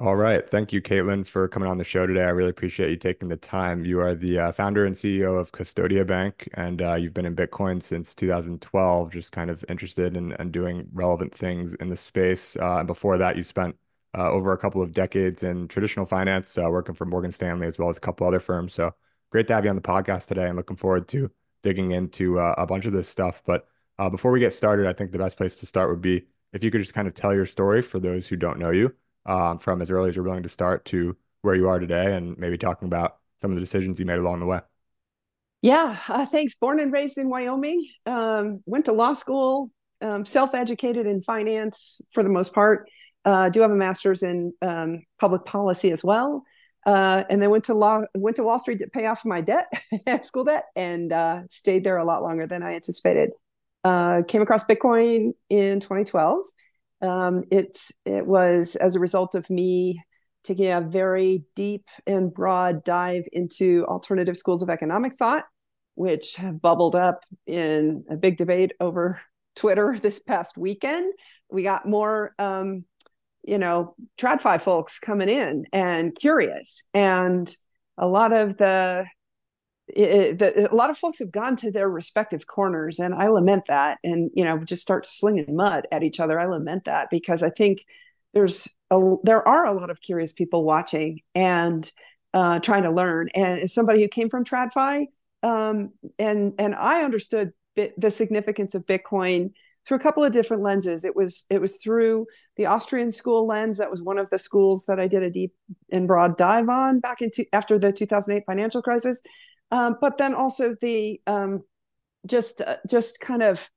All right. Thank you, Caitlin, for coming on the show today. I really appreciate you taking the time. You are the uh, founder and CEO of Custodia Bank, and uh, you've been in Bitcoin since 2012, just kind of interested in, in doing relevant things in the space. Uh, and before that, you spent uh, over a couple of decades in traditional finance, uh, working for Morgan Stanley as well as a couple other firms. So great to have you on the podcast today and looking forward to digging into uh, a bunch of this stuff. But before we get started, I think the best place to start would be if you could just kind of tell your story for those who don't know you um, from as early as you're willing to start to where you are today and maybe talking about some of the decisions you made along the way. Yeah, uh, thanks. Born and raised in Wyoming, um, went to law school, um, self-educated in finance for the most part. Uh, do have a master's in um, public policy as well, uh, and then went to law, went to Wall Street to pay off my debt, school debt, and uh, stayed there a lot longer than I anticipated. Uh, came across Bitcoin in 2012 um, it it was as a result of me taking a very deep and broad dive into alternative schools of economic thought, which have bubbled up in a big debate over Twitter this past weekend. We got more, um, you know, TradFi folks coming in and curious, and a lot of the it, the, a lot of folks have gone to their respective corners and i lament that and you know just start slinging mud at each other. I lament that because i think there's a, there are a lot of curious people watching and uh, trying to learn. And as somebody who came from tradfi um, and and i understood bit, the significance of bitcoin through a couple of different lenses. It was it was through the austrian school lens. That was one of the schools that i did a deep and broad dive on back into after the 2008 financial crisis um, but then also the um, just uh, just kind of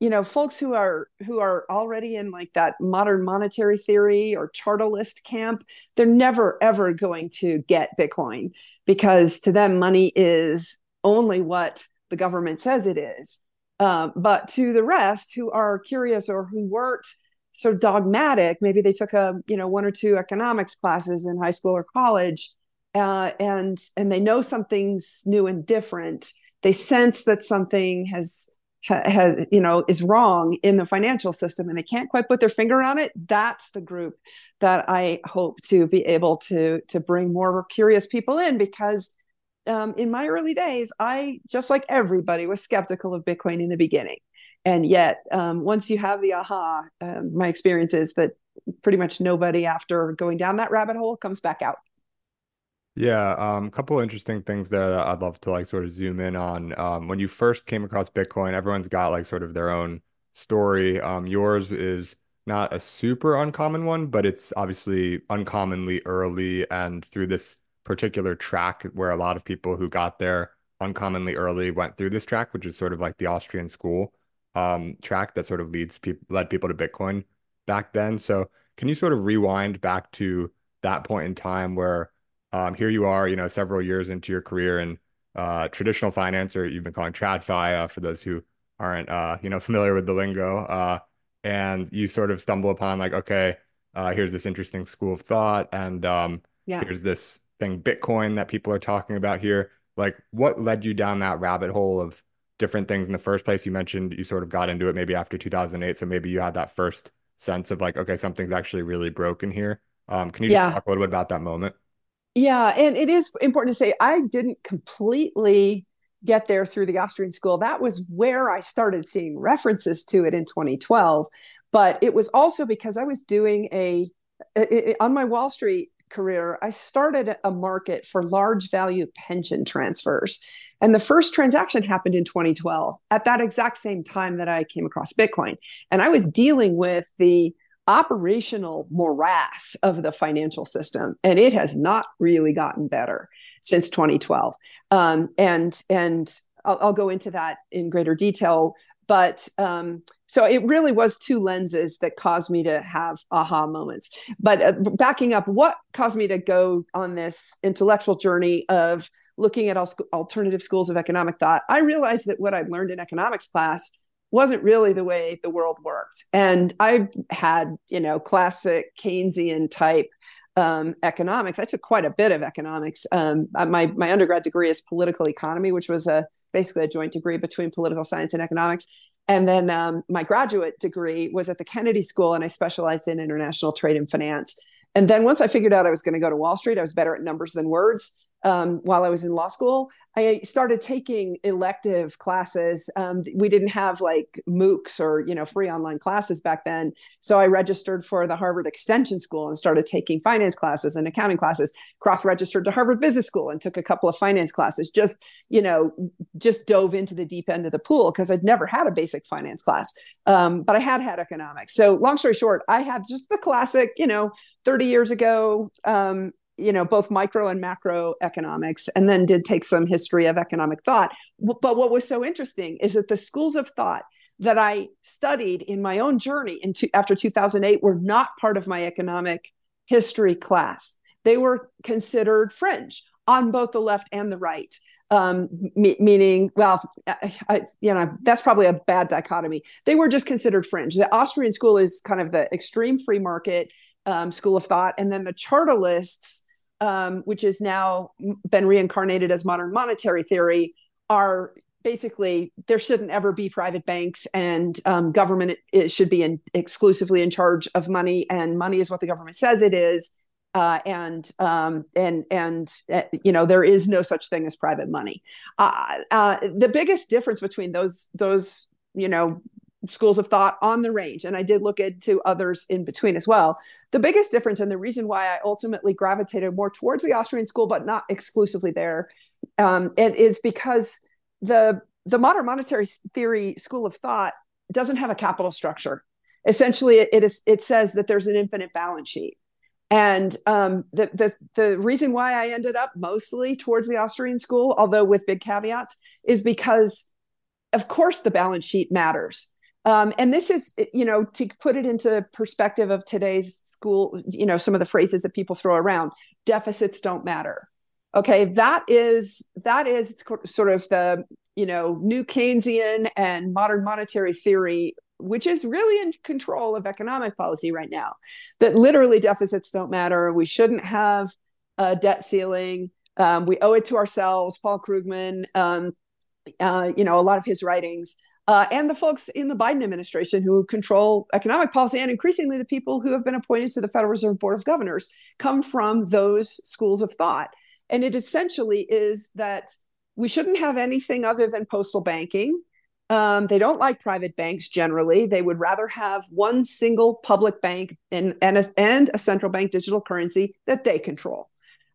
you know folks who are who are already in like that modern monetary theory or chartalist camp they're never ever going to get bitcoin because to them money is only what the government says it is. Um, but to the rest who are curious or who weren't sort of dogmatic maybe they took a you know one or two economics classes in high school or college uh, and and they know something's new and different. They sense that something has has you know is wrong in the financial system and they can't quite put their finger on it. That's the group that i hope to be able to to bring more curious people in because um, in my early days i just like everybody was skeptical of bitcoin in the beginning. And yet um, once you have the aha um, my experience is that pretty much nobody after going down that rabbit hole comes back out yeah, um, a couple of interesting things there that I'd love to like sort of zoom in on. Um, when you first came across Bitcoin, everyone's got like sort of their own story. Um, yours is not a super uncommon one, but it's obviously uncommonly early and through this particular track where a lot of people who got there uncommonly early went through this track, which is sort of like the Austrian school um, track that sort of leads people led people to Bitcoin back then. So can you sort of rewind back to that point in time where um, here you are, you know, several years into your career in uh, traditional finance, or you've been calling TradFi uh, for those who aren't, uh, you know, familiar with the lingo. Uh, and you sort of stumble upon like, okay, uh, here's this interesting school of thought, and um, yeah. here's this thing, Bitcoin, that people are talking about here. Like, what led you down that rabbit hole of different things in the first place? You mentioned you sort of got into it maybe after 2008, so maybe you had that first sense of like, okay, something's actually really broken here. Um, can you just yeah. talk a little bit about that moment? Yeah, and it is important to say I didn't completely get there through the Austrian school. That was where I started seeing references to it in 2012. But it was also because I was doing a, a, a on my Wall Street career, I started a market for large value pension transfers. And the first transaction happened in 2012 at that exact same time that I came across Bitcoin. And I was dealing with the operational morass of the financial system, and it has not really gotten better since 2012. Um, and and I'll, I'll, go into that in greater detail. But um, so it really was two lenses that caused me to have aha moments. But uh, backing up, what caused me to go on this intellectual journey of looking at alternative schools of economic thought? I realized that what I'd learned in economics class wasn't really the way the world worked. And I had, you know, classic Keynesian type um, economics. I took quite a bit of economics. Um, uh, my my undergrad degree is political economy, which was a basically a joint degree between political science and economics. And then um, my graduate degree was at the Kennedy School, and I specialized in international trade and finance. And then once I figured out I was going to go to Wall Street, I was better at numbers than words um, while I was in law school, I started taking elective classes. Um, we didn't have like MOOCs or you know free online classes back then, so I registered for the Harvard Extension School and started taking finance classes and accounting classes. Cross registered to Harvard Business School and took a couple of finance classes. Just you know, just dove into the deep end of the pool because I'd never had a basic finance class, um, but I had had economics. So long story short, I had just the classic, you know, thirty years ago um, you know both micro and macro economics and then did take some history of economic thought but what was so interesting is that the schools of thought that i studied in my own journey into after 2008 were not part of my economic history class they were considered fringe on both the left and the right um, me- meaning, well, I, I, you know, that's probably a bad dichotomy. They were just considered fringe. The Austrian school is kind of the extreme free market um, school of thought, and then the chartalists um, which has now been reincarnated as modern monetary theory, are basically there shouldn't ever be private banks and um, government it should be in, exclusively in charge of money and money is what the government says it is. Uh, and um, and and uh, you know there is no such thing as private money. Uh, uh the biggest difference between those those you know schools of thought on the range and i did look into others in between as well. The biggest difference and the reason why i ultimately gravitated more towards the austrian school but not exclusively there um, it is because the the modern monetary theory school of thought doesn't have a capital structure. Essentially it, it is it says that there's an infinite balance sheet. And um, the, the the reason why I ended up mostly towards the Austrian school, although with big caveats, is because, of course, the balance sheet matters. Um, and this is, you know, to put it into perspective of today's school, you know, some of the phrases that people throw around, deficits don't matter. Okay, that is that is sort of the you know new Keynesian and modern monetary theory, which is really in control of economic policy right now. That literally deficits don't matter. We shouldn't have a debt ceiling. Um, we owe it to ourselves. Paul Krugman, um, uh, you know, a lot of his writings uh, and the folks in the Biden administration who control economic policy, and increasingly the people who have been appointed to the Federal Reserve Board of Governors come from those schools of thought. And it essentially is that we shouldn't have anything other than postal banking. Um, they don't like private banks generally. They would rather have one single public bank and, and, a, and a central bank digital currency that they control.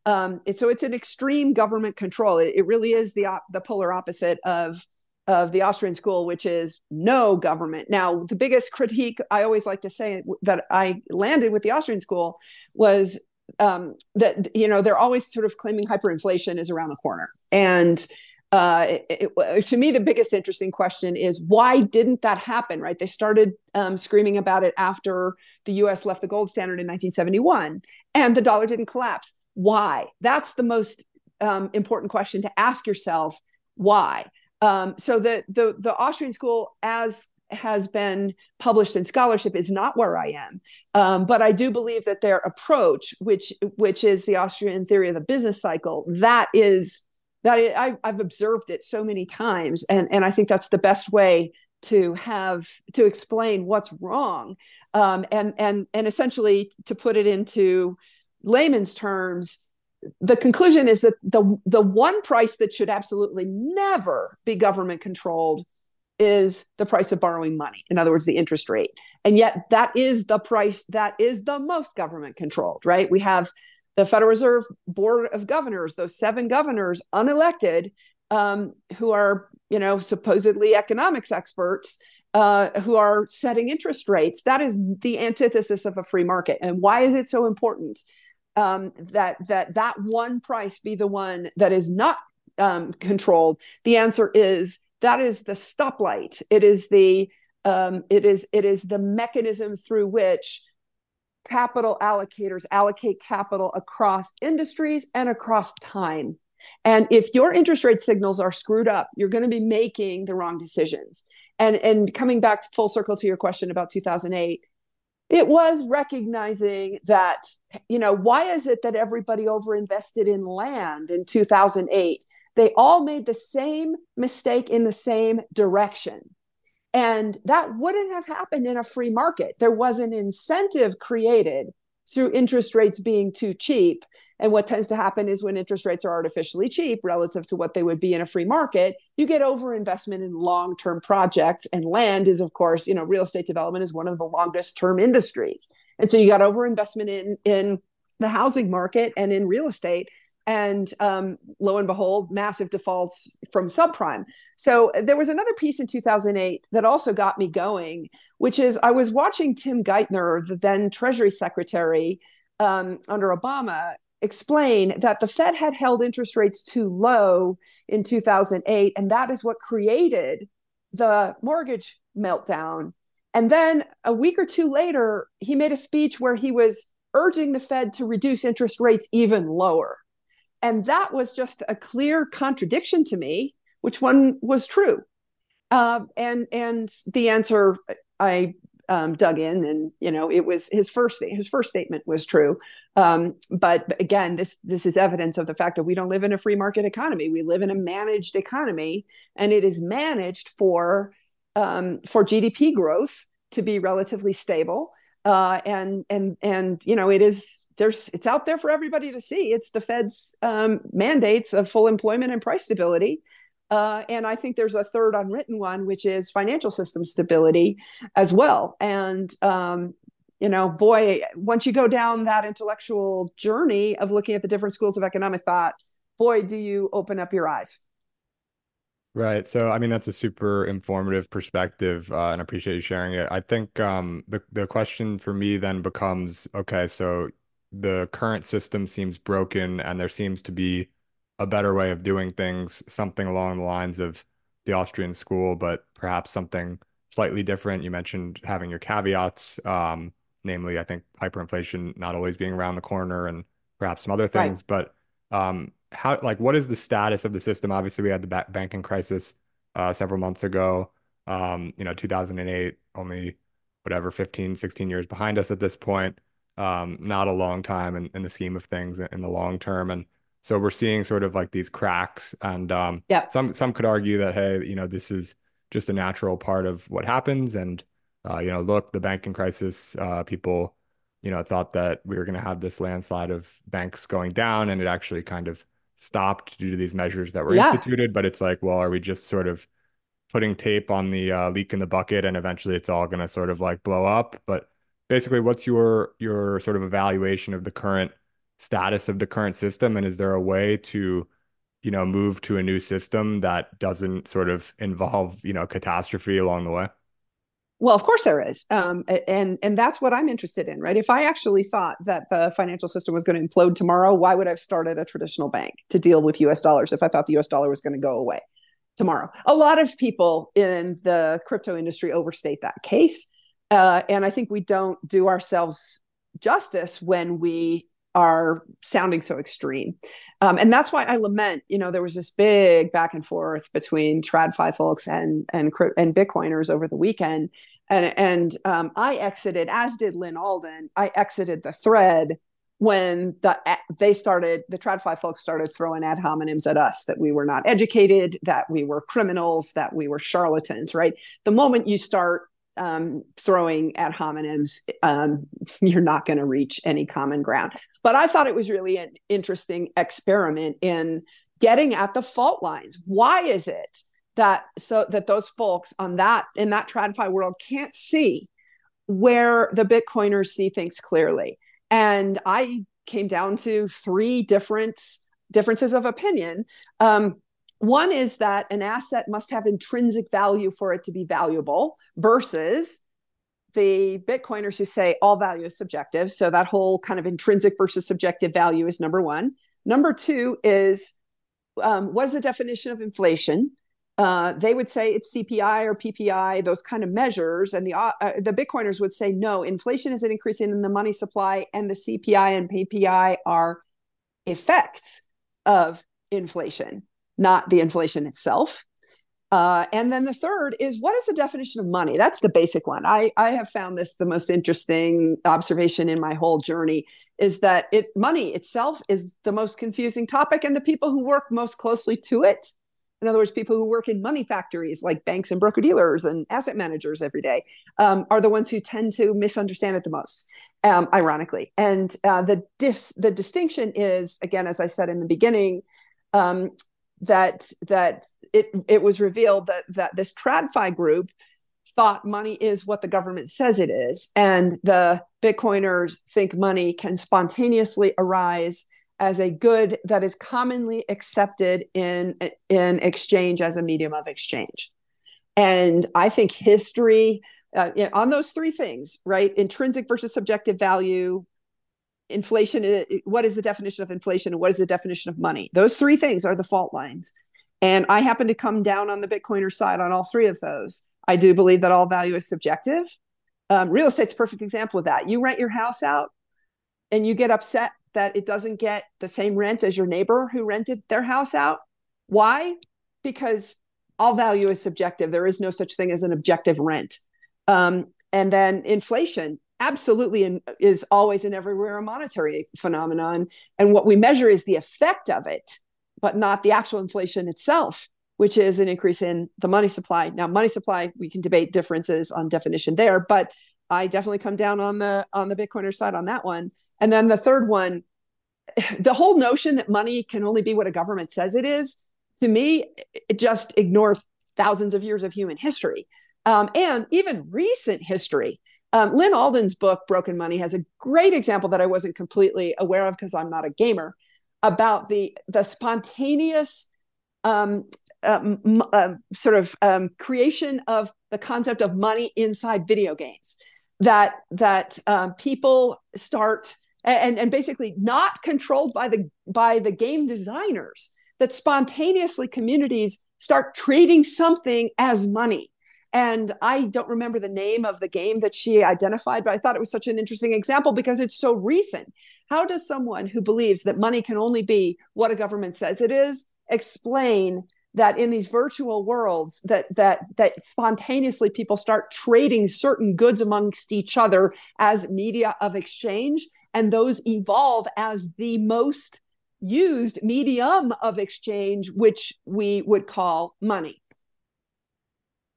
Um, so it's an extreme government control. It, it really is the, op- the polar opposite of of the Austrian school, which is no government. Now, the biggest critique I always like to say that I landed with the Austrian school was um, that you know they're always sort of claiming hyperinflation is around the corner, and uh, it, it, to me, the biggest interesting question is why didn't that happen? Right? They started um, screaming about it after the U.S. left the gold standard in 1971, and the dollar didn't collapse. Why? That's the most um, important question to ask yourself. Why? Um, so the, the the Austrian school, as has been published in scholarship, is not where I am. Um, but I do believe that their approach, which which is the Austrian theory of the business cycle, that is that is, I, I've observed it so many times, and and I think that's the best way to have to explain what's wrong, um, and and and essentially to put it into layman's terms the conclusion is that the the one price that should absolutely never be government controlled is the price of borrowing money in other words the interest rate. And yet that is the price that is the most government controlled right? We have the federal reserve board of governors those seven governors unelected um, who are you know supposedly economics experts uh, who are setting interest rates. That is the antithesis of a free market. And why is it so important um, that that that one price be the one that is not um, controlled? The answer is that is the stoplight. It is the um, it is it is the mechanism through which capital allocators allocate capital across industries and across time. And if your interest rate signals are screwed up, you're going to be making the wrong decisions. And and coming back full circle to your question about 2008, it was recognizing that you know why is it that everybody overinvested in land in 2008 they all made the same mistake in the same direction. And that wouldn't have happened in a free market. There was an incentive created through interest rates being too cheap. And what tends to happen is when interest rates are artificially cheap relative to what they would be in a free market, you get overinvestment in long term projects. And land is, of course, you know, real estate development is one of the longest term industries. And so you got overinvestment in, in the housing market and in real estate and um, lo and behold, massive defaults from subprime. So there was another piece in 2008 that also got me going, which is I was watching Tim Geithner, the then Treasury Secretary um, under Obama, explain that the Fed had held interest rates too low in 2008, and that is what created the mortgage meltdown. And then a week or two later, he made a speech where he was urging the Fed to reduce interest rates even lower. And that was just a clear contradiction to me, which one was true. Uh, and and the answer I um, dug in, and you know, it was his first his first statement was true. Um, but again, this this is evidence of the fact that we don't live in a free market economy. We live in a managed economy, and it is managed for um, for GDP growth to be relatively stable uh, and and and you know it is there's it's out there for everybody to see. It's the Fed's um, mandates of full employment and price stability. Uh, and I think there's a third unwritten one, which is financial system stability as well. And um, you know, boy, once you go down that intellectual journey of looking at the different schools of economic thought, boy, do you open up your eyes. Right. So, I mean, that's a super informative perspective, uh, and I appreciate you sharing it. I think um, the the question for me then becomes, okay, so the current system seems broken, and there seems to be a better way of doing things, something along the lines of the Austrian school, but perhaps something slightly different. You mentioned having your caveats, um, namely, I think hyperinflation not always being around the corner, and perhaps some other things. Right. But um, how like what is the status of the system? Obviously, we had the ba banking crisis uh, several months ago. Um, you know, 2008, only whatever 15, 16 years behind us at this point. Um, not a long time in, in the scheme of things in the long term. And so we're seeing sort of like these cracks. And um, yeah. some some could argue that hey, you know, this is just a natural part of what happens. And uh, you know, look, the banking crisis, uh, people, you know, thought that we were going to have this landslide of banks going down, and it actually kind of stopped due to these measures that were yeah. instituted. But it's like, well, are we just sort of putting tape on the uh, leak in the bucket and eventually it's all going to sort of like blow up? But basically, what's your your sort of evaluation of the current status of the current system, and is there a way to you know move to a new system that doesn't sort of involve you know catastrophe along the way? Well, of course there is, um, and and that's what I'm interested in, right? If I actually thought that the financial system was going to implode tomorrow, why would I have started a traditional bank to deal with U.S. dollars if I thought the U.S. dollar was going to go away tomorrow? A lot of people in the crypto industry overstate that case, uh, and I think we don't do ourselves justice when we are sounding so extreme. Um, and that's why I lament, you know, there was this big back and forth between TradFi folks and and and Bitcoiners over the weekend. And and um, I exited, as did Lyn Alden. I exited the thread when the they started the TradFi folks started throwing ad hominems at us that we were not educated, that we were criminals, that we were charlatans. Right. The moment you start um, throwing at homonyms, um, you're not going to reach any common ground. But I thought it was really an interesting experiment in getting at the fault lines. Why is it that so that those folks on that in that TradFi world can't see where the Bitcoiners see things clearly? And I came down to three different differences of opinion. Um, one is that an asset must have intrinsic value for it to be valuable versus the Bitcoiners who say all value is subjective. So that whole kind of intrinsic versus subjective value is number one. Number two is um, what is the definition of inflation? Uh, they would say it's CPI or PPI, those kind of measures, and the uh, the Bitcoiners would say no, inflation is an increasing in the money supply, and the CPI and PPI are effects of inflation not the inflation itself. Uh, and then the third is what is the definition of money? That's the basic one. I, I have found this the most interesting observation in my whole journey is that it money itself is the most confusing topic, and the people who work most closely to it, in other words, people who work in money factories like banks and broker dealers and asset managers every day, um, are the ones who tend to misunderstand it the most. um, ironically. And uh, the dis- the distinction is again, as I said in the beginning, um, that that it it was revealed that that this TradFi group thought money is what the government says it is, and the Bitcoiners think money can spontaneously arise as a good that is commonly accepted in in exchange as a medium of exchange. And I think history uh, on those three things, right? Intrinsic versus subjective value, inflation. Uh, what is the definition of inflation, and what is the definition of money? Those three things are the fault lines. And I happen to come down on the Bitcoiner side on all three of those. I do believe that all value is subjective. Um, real estate's a perfect example of that. You rent your house out, and you get upset that it doesn't get the same rent as your neighbor who rented their house out. Why? Because all value is subjective. There is no such thing as an objective rent. Um, and then inflation absolutely in, is always and everywhere a monetary phenomenon. And what we measure is the effect of it, but not the actual inflation itself, which is an increase in the money supply. Now, money supply, we can debate differences on definition there, but I definitely come down on the on the Bitcoiner side on that one. And then the third one, the whole notion that money can only be what a government says it is, to me, it just ignores thousands of years of human history um, and even recent history. Um, Lyn Alden's book, Broken Money, has a great example that I wasn't completely aware of because I'm not a gamer about the, the spontaneous um, um, uh, sort of um, creation of the concept of money inside video games that that um, people start and, and basically not controlled by the by the game designers that spontaneously communities start trading something as money and I don't remember the name of the game that she identified, but I thought it was such an interesting example because it's so recent. How does someone who believes that money can only be what a government says it is explain that in these virtual worlds that that that spontaneously people start trading certain goods amongst each other as media of exchange and those evolve as the most used medium of exchange which we would call money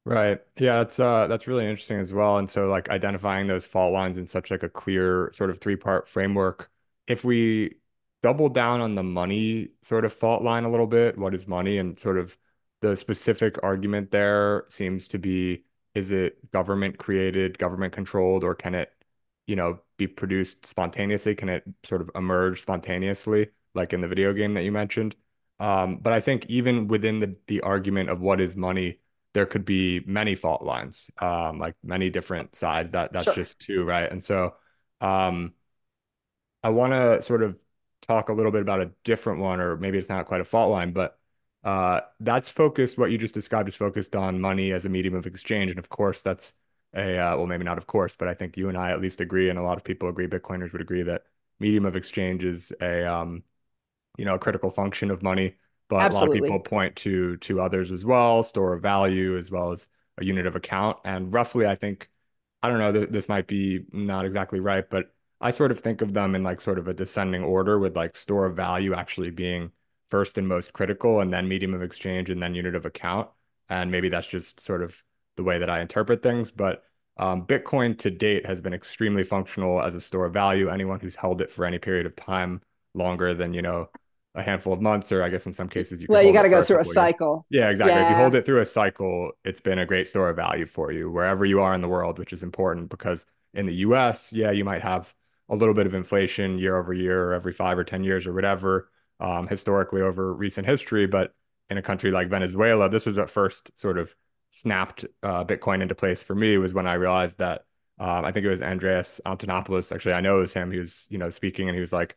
Right. Yeah, that's uh that's really interesting as well. And so like identifying those fault lines in such like a clear sort of three-part framework. If we double down on the money sort of fault line a little bit, what is money and sort of the specific argument there seems to be is it government created, government controlled, or can it, you know, be produced spontaneously? Can it sort of emerge spontaneously, like in the video game that you mentioned? Um, but I think even within the the argument of what is money there could be many fault lines, um, like many different sides. That that's sure. just two, right? And so, um, I want to sort of talk a little bit about a different one, or maybe it's not quite a fault line, but uh, that's focused. What you just described is focused on money as a medium of exchange, and of course, that's a uh, well, maybe not of course, but I think you and I at least agree, and a lot of people agree, Bitcoiners would agree that medium of exchange is a um, you know, a critical function of money but Absolutely. a lot of people point to to others as well, store of value as well as a unit of account. And roughly, I think, I don't know, th this might be not exactly right, but I sort of think of them in like sort of a descending order with like store of value actually being first and most critical, and then medium of exchange, and then unit of account. And maybe that's just sort of the way that I interpret things. But um, Bitcoin to date has been extremely functional as a store of value. Anyone who's held it for any period of time longer than, you know, a handful of months, or I guess in some cases you. Well, you got to go through a cycle. Years. Yeah, exactly. Yeah. If you hold it through a cycle, it's been a great store of value for you wherever you are in the world, which is important because in the U.S., yeah, you might have a little bit of inflation year over year, or every five or ten years, or whatever, um, historically over recent history. But in a country like Venezuela, this was what first sort of snapped uh, Bitcoin into place for me. Was when I realized that um, I think it was Andreas Antonopoulos. Actually, I know it was him. He was you know speaking, and he was like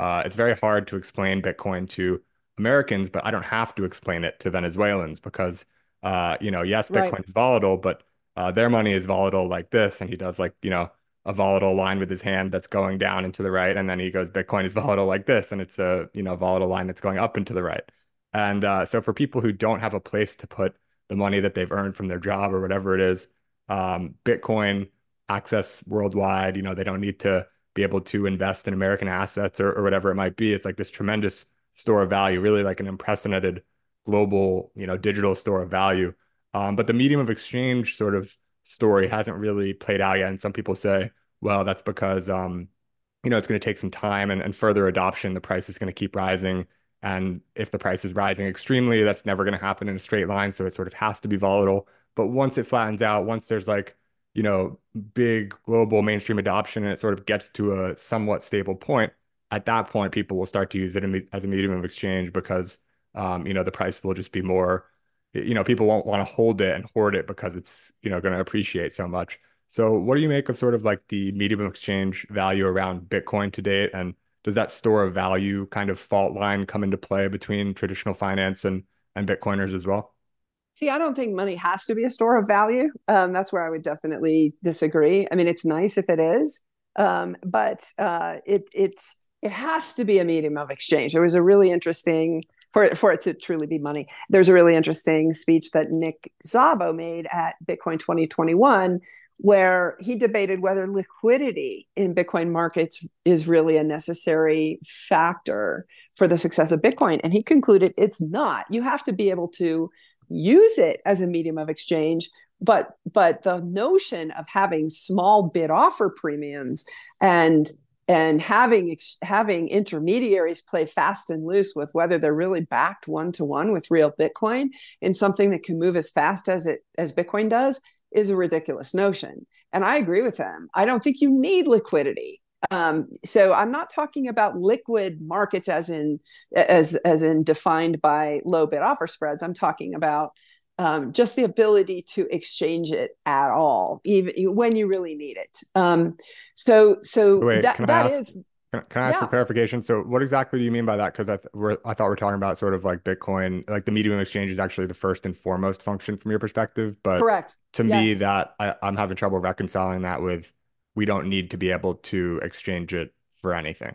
uh, it's very hard to explain Bitcoin to Americans, but I don't have to explain it to Venezuelans because, uh, you know, yes, Bitcoin right. is volatile, but uh, their money is volatile like this. And he does like, you know, a volatile line with his hand that's going down and to the right. And then he goes, Bitcoin is volatile like this. And it's a, you know, volatile line that's going up and to the right. And uh, so for people who don't have a place to put the money that they've earned from their job or whatever it is, um, Bitcoin access worldwide, you know, they don't need to be able to invest in American assets or, or whatever it might be. It's like this tremendous store of value, really like an unprecedented global, you know, digital store of value. Um, but the medium of exchange sort of story hasn't really played out yet. And some people say, well, that's because um, you know, it's going to take some time and, and further adoption. The price is going to keep rising. And if the price is rising extremely, that's never going to happen in a straight line. So it sort of has to be volatile. But once it flattens out, once there's like, you know, big global mainstream adoption and it sort of gets to a somewhat stable point, at that point, people will start to use it as a medium of exchange because, um, you know, the price will just be more, you know, people won't want to hold it and hoard it because it's, you know, going to appreciate so much. So what do you make of sort of like the medium of exchange value around Bitcoin to date? And does that store of value kind of fault line come into play between traditional finance and and Bitcoiners as well? See, I don't think money has to be a store of value. Um, that's where I would definitely disagree. I mean, it's nice if it is, um, but uh, it it's it has to be a medium of exchange. There was a really interesting for it, for it to truly be money. There's a really interesting speech that Nick Szabo made at Bitcoin 2021 where he debated whether liquidity in Bitcoin markets is really a necessary factor for the success of Bitcoin. And he concluded it's not. You have to be able to use it as a medium of exchange. But but the notion of having small bid offer premiums and and having having intermediaries play fast and loose with whether they're really backed one to one with real Bitcoin in something that can move as fast as it as Bitcoin does is a ridiculous notion. And I agree with them. I don't think you need liquidity. Um, so I'm not talking about liquid markets as in as as in defined by low bid offer spreads. I'm talking about um, just the ability to exchange it at all, even when you really need it. Um, so so Wait, that, that ask, is can, can I ask yeah. for clarification? So, what exactly do you mean by that? Because I th we're, I thought we're talking about sort of like Bitcoin, like the medium exchange is actually the first and foremost function from your perspective. But correct. To yes. me, that I, I'm having trouble reconciling that with we don't need to be able to exchange it for anything.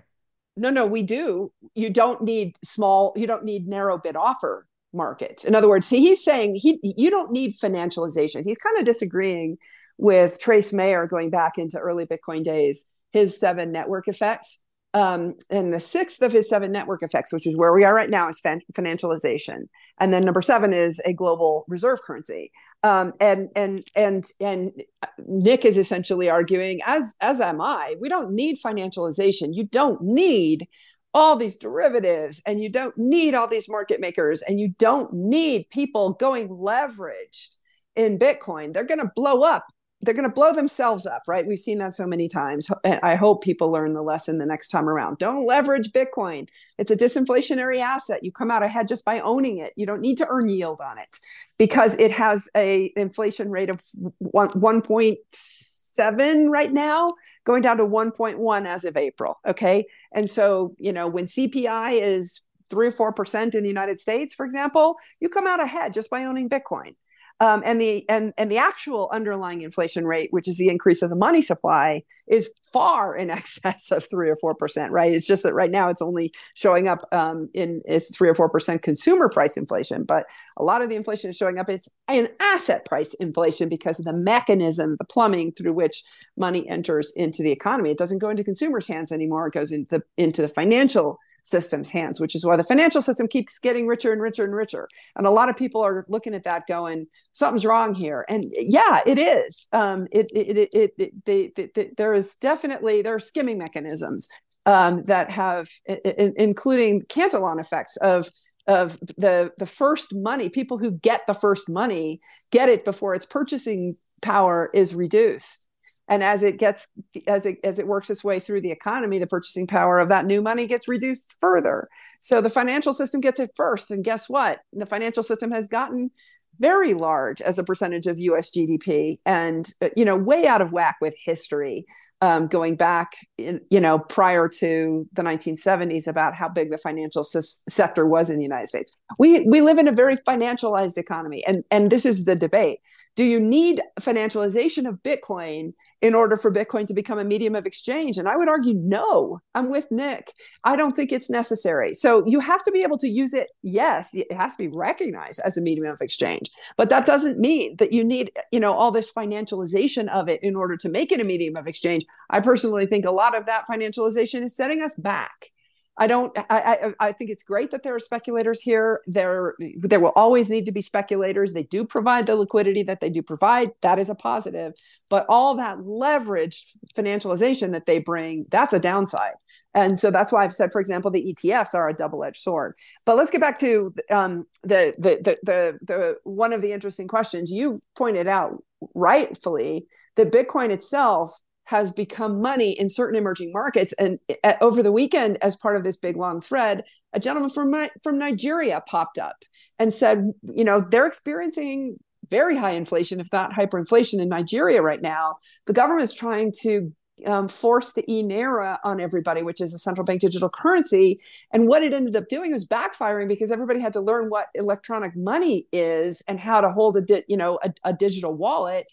No, no, we do. You don't need small. You don't need narrow bid offer markets. In other words, he's saying he you don't need financialization. He's kind of disagreeing with Trace Mayer going back into early Bitcoin days. His seven network effects um, and the sixth of his seven network effects, which is where we are right now, is financialization. And then number seven is a global reserve currency. Um, and and and and Nick is essentially arguing, as as am I, we don't need financialization. You don't need all these derivatives, and you don't need all these market makers, and you don't need people going leveraged in Bitcoin. They're going to blow up they're going to blow themselves up, right? We've seen that so many times. I hope people learn the lesson the next time around. Don't leverage Bitcoin. It's a disinflationary asset. You come out ahead just by owning it. You don't need to earn yield on it because it has a inflation rate of 1, 1.7 right now, going down to 1.1 as of April. Okay. And so, you know, when CPI is three or four percent in the United States, for example, you come out ahead just by owning Bitcoin um, and the and and the actual underlying inflation rate, which is the increase of the money supply, is far in excess of three or four percent. Right? It's just that right now it's only showing up um, in it's three or four percent consumer price inflation, but a lot of the inflation is showing up as an asset price inflation because of the mechanism, the plumbing through which money enters into the economy. It doesn't go into consumers' hands anymore; it goes into the, into the financial system's hands, which is why the financial system keeps getting richer and richer and richer. And a lot of people are looking at that going, something's wrong here. And yeah, it is. Um, it, it, it, it, they, they, there is definitely, there are skimming mechanisms um, that have, including Cantillon effects of of the the first money people who get the first money get it before its purchasing power is reduced and as it gets as it as it works its way through the economy the purchasing power of that new money gets reduced further. So the financial system gets it first. And guess what? The financial system has gotten very large as a percentage of US GDP and uh, you know way out of whack with history um, going back in, you know prior to the 1970s about how big the financial s- sector was in the United States. We we live in a very financialized economy. And and this is the debate. Do you need financialization of bitcoin in order for Bitcoin to become a medium of exchange? And I would argue, no, I'm with Nick. I don't think it's necessary. So you have to be able to use it. Yes, it has to be recognized as a medium of exchange, but that doesn't mean that you need, you know, all this financialization of it in order to make it a medium of exchange. I personally think a lot of that financialization is setting us back. I don't. I, I I think it's great that there are speculators here. There there will always need to be speculators. They do provide the liquidity that they do provide. That is a positive. But all that leveraged financialization that they bring, that's a downside. And so that's why I've said, for example, the ETFs are a double-edged sword. But let's get back to um, the, the the the the one of the interesting questions you pointed out rightfully that Bitcoin itself has become money in certain emerging markets. And at, over the weekend, as part of this big long thread, a gentleman from from Nigeria popped up and said, you know, they're experiencing very high inflation, if not hyperinflation, in Nigeria right now. The government is trying to um, force the e naira on everybody, which is a central bank digital currency. And what it ended up doing was backfiring because everybody had to learn what electronic money is and how to hold a di- you know a, a digital wallet.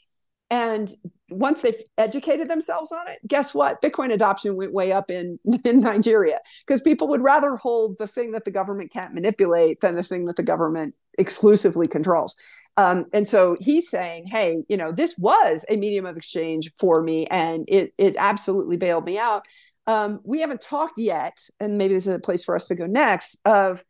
And once they've educated themselves on it, guess what? Bitcoin adoption went way up in, in Nigeria because people would rather hold the thing that the government can't manipulate than the thing that the government exclusively controls. Um, and so he's saying, hey, you know, this was a medium of exchange for me and it, it absolutely bailed me out. Um, we haven't talked yet, and maybe this is a place for us to go next, of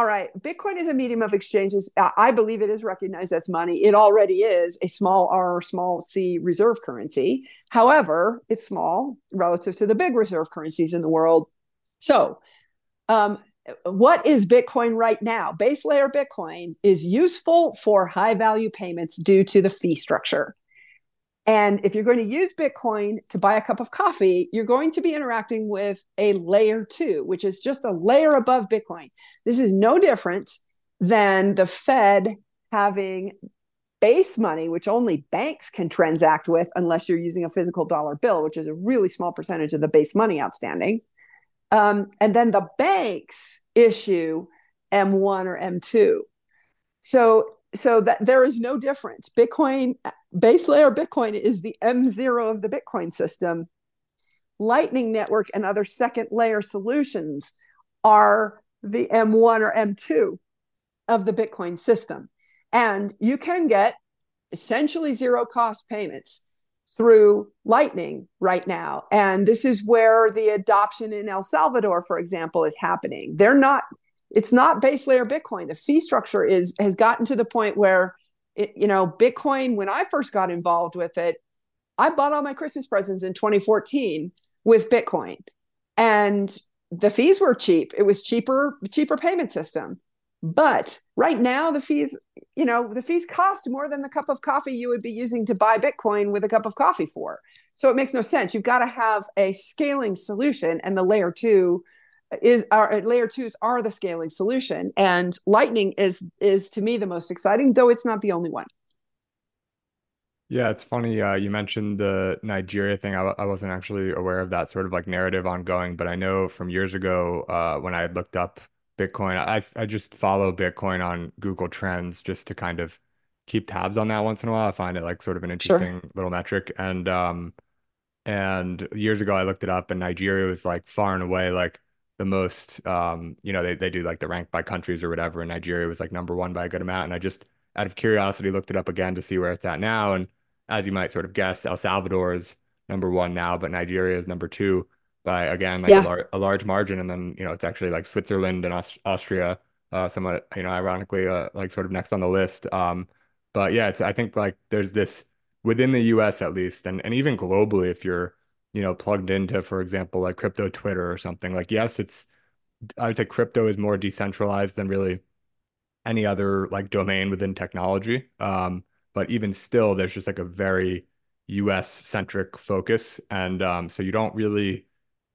all right, Bitcoin is a medium of exchanges. I believe it is recognized as money. It already is a small r, small c reserve currency. However, it's small relative to the big reserve currencies in the world. So, um, what is Bitcoin right now? Base layer Bitcoin is useful for high value payments due to the fee structure. And if you're going to use Bitcoin to buy a cup of coffee, you're going to be interacting with a layer two, which is just a layer above Bitcoin. This is no different than the Fed having base money, which only banks can transact with unless you're using a physical dollar bill, which is a really small percentage of the base money outstanding. Um, and then the banks issue M1 or M2. So so that there is no difference. Bitcoin base layer Bitcoin is the M0 of the Bitcoin system. Lightning Network and other second layer solutions are the M1 or M2 of the Bitcoin system. And you can get essentially zero cost payments through Lightning right now. And this is where the adoption in El Salvador, for example, is happening. They're not, it's not base layer Bitcoin. The fee structure is has gotten to the point where it, you know, Bitcoin, when I first got involved with it, I bought all my Christmas presents in 2014 with Bitcoin. And the fees were cheap. It was cheaper, cheaper payment system. But right now, the fees, you know, the fees cost more than the cup of coffee you would be using to buy Bitcoin with a cup of coffee for. So it makes no sense. You've got to have a scaling solution, and the layer two is our layer twos are the scaling solution. And Lightning is is to me the most exciting, though it's not the only one. Yeah, it's funny. Uh, you mentioned the Nigeria thing. I, I wasn't actually aware of that sort of like narrative ongoing, but I know from years ago uh, when I had looked up Bitcoin. I I just follow Bitcoin on Google Trends just to kind of keep tabs on that once in a while. I find it like sort of an interesting sure. little metric. And um and years ago I looked it up and Nigeria was like far and away like the most um you know they they do like the rank by countries or whatever and Nigeria was like number one by a good amount and I just out of curiosity looked it up again to see where it's at now and as you might sort of guess El Salvador is number one now but Nigeria is number two by again like a, lar a large margin, and then you know it's actually like Switzerland and Aust Austria, uh, somewhat you know ironically uh, like sort of next on the list. Um, but yeah, it's I think like there's this within the U.S. at least, and and even globally, if you're you know plugged into, for example, like crypto Twitter or something, like yes, it's I would say crypto is more decentralized than really any other like domain within technology. Um, but even still, there's just like a very US centric focus. And um, so you don't really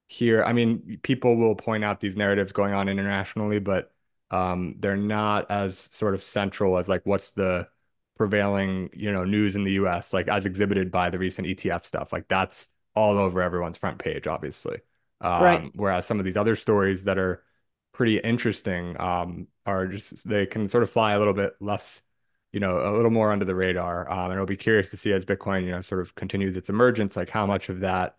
hear, I mean, people will point out these narratives going on internationally, but um, they're not as sort of central as like what's the prevailing, you know, news in the US, like as exhibited by the recent ETF stuff. Like that's all over everyone's front page, obviously. Right. Um, whereas some of these other stories that are pretty interesting um, are just they can sort of fly a little bit less, you know, a little more under the radar. Um, and it'll be curious to see as Bitcoin, you know, sort of continues its emergence, like how much of that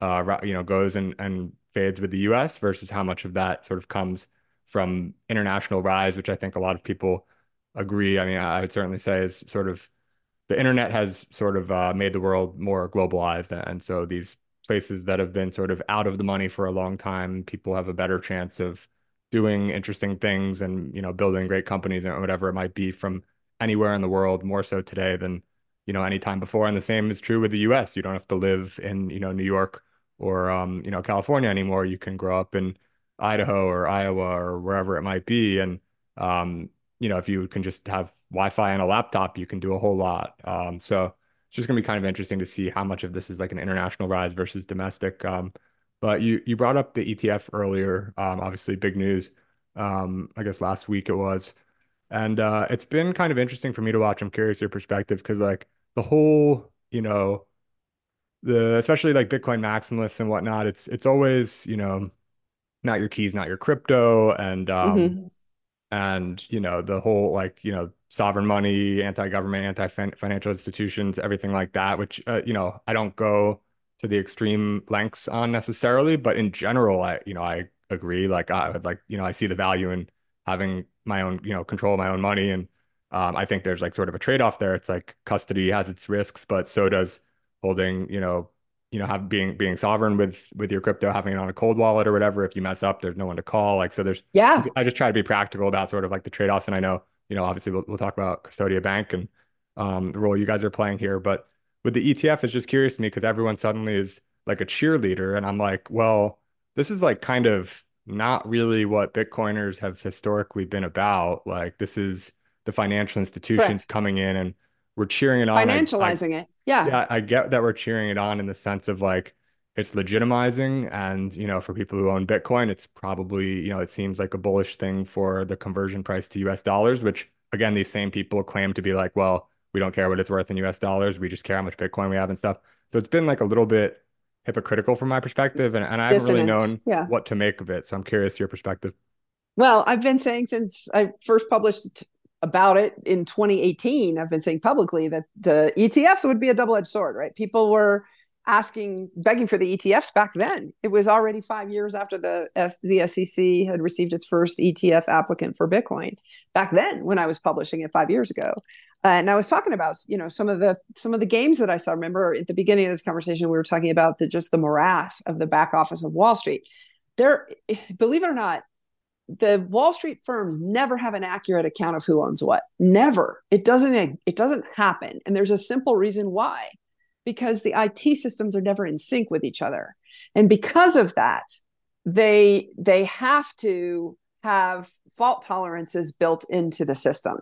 uh, you know, goes and, and fades with the US versus how much of that sort of comes from international rise, which I think a lot of people agree. I mean, I would certainly say is sort of the internet has sort of uh, made the world more globalized. And so these places that have been sort of out of the money for a long time, people have a better chance of doing interesting things and, you know, building great companies and whatever it might be from anywhere in the world, more so today than, you know, any time before. And the same is true with the US. You don't have to live in, you know, New York or um, you know, California anymore. You can grow up in Idaho or Iowa or wherever it might be. And um, you know, if you can just have Wi-Fi and a laptop, you can do a whole lot. Um, so it's just gonna be kind of interesting to see how much of this is like an international rise versus domestic. Um, but you you brought up the ETF earlier. Um, obviously, big news. Um, I guess last week it was, and uh, it's been kind of interesting for me to watch. I'm curious your perspective because like the whole, you know, the especially like Bitcoin maximalists and whatnot. It's it's always you know, not your keys, not your crypto, and um, Mm-hmm. And you know the whole like you know sovereign money, anti-government, anti-financial institutions, everything like that. Which uh, you know I don't go to the extreme lengths on necessarily, but in general, I you know I agree. Like I would like you know I see the value in having my own you know control my own money, and um, I think there's like sort of a trade-off there. It's like custody has its risks, but so does holding you know you know have being being sovereign with with your crypto having it on a cold wallet or whatever if you mess up there's no one to call like so there's Yeah. I just try to be practical about sort of like the trade-offs and I know you know obviously we'll, we'll talk about Custodia Bank and um the role you guys are playing here but with the ETF it's just curious to me because everyone suddenly is like a cheerleader and I'm like well this is like kind of not really what Bitcoiners have historically been about like this is the financial institutions Correct. coming in and we're cheering it on I I Financializing it. Yeah. yeah, I get that we're cheering it on in the sense of like it's legitimizing and you know for people who own Bitcoin it's probably you know it seems like a bullish thing for the conversion price to US dollars which again these same people claim to be like well we don't care what it's worth in US dollars we just care how much Bitcoin we have and stuff so it's been like a little bit hypocritical from my perspective and, and I haven't really known Yeah. what to make of it so I'm curious your perspective Well, I've been saying since I first published about it in 2018, I've been saying publicly that the ETFs would be a double edged sword, right? People were asking, begging for the ETFs back then. It was already five years after the, the SEC had received its first ETF applicant for Bitcoin. Back then, when I was publishing it five years ago, uh, and I was talking about, you know, some of the some of the games that I saw. Remember at the beginning of this conversation, we were talking about the just the morass of the back office of Wall Street. There, believe it or not, the Wall Street firms never have an accurate account of who owns what. Never. It doesn't it doesn't happen. And there's a simple reason why. Because the IT systems are never in sync with each other. And because of that, they they have to have fault tolerances built into the system.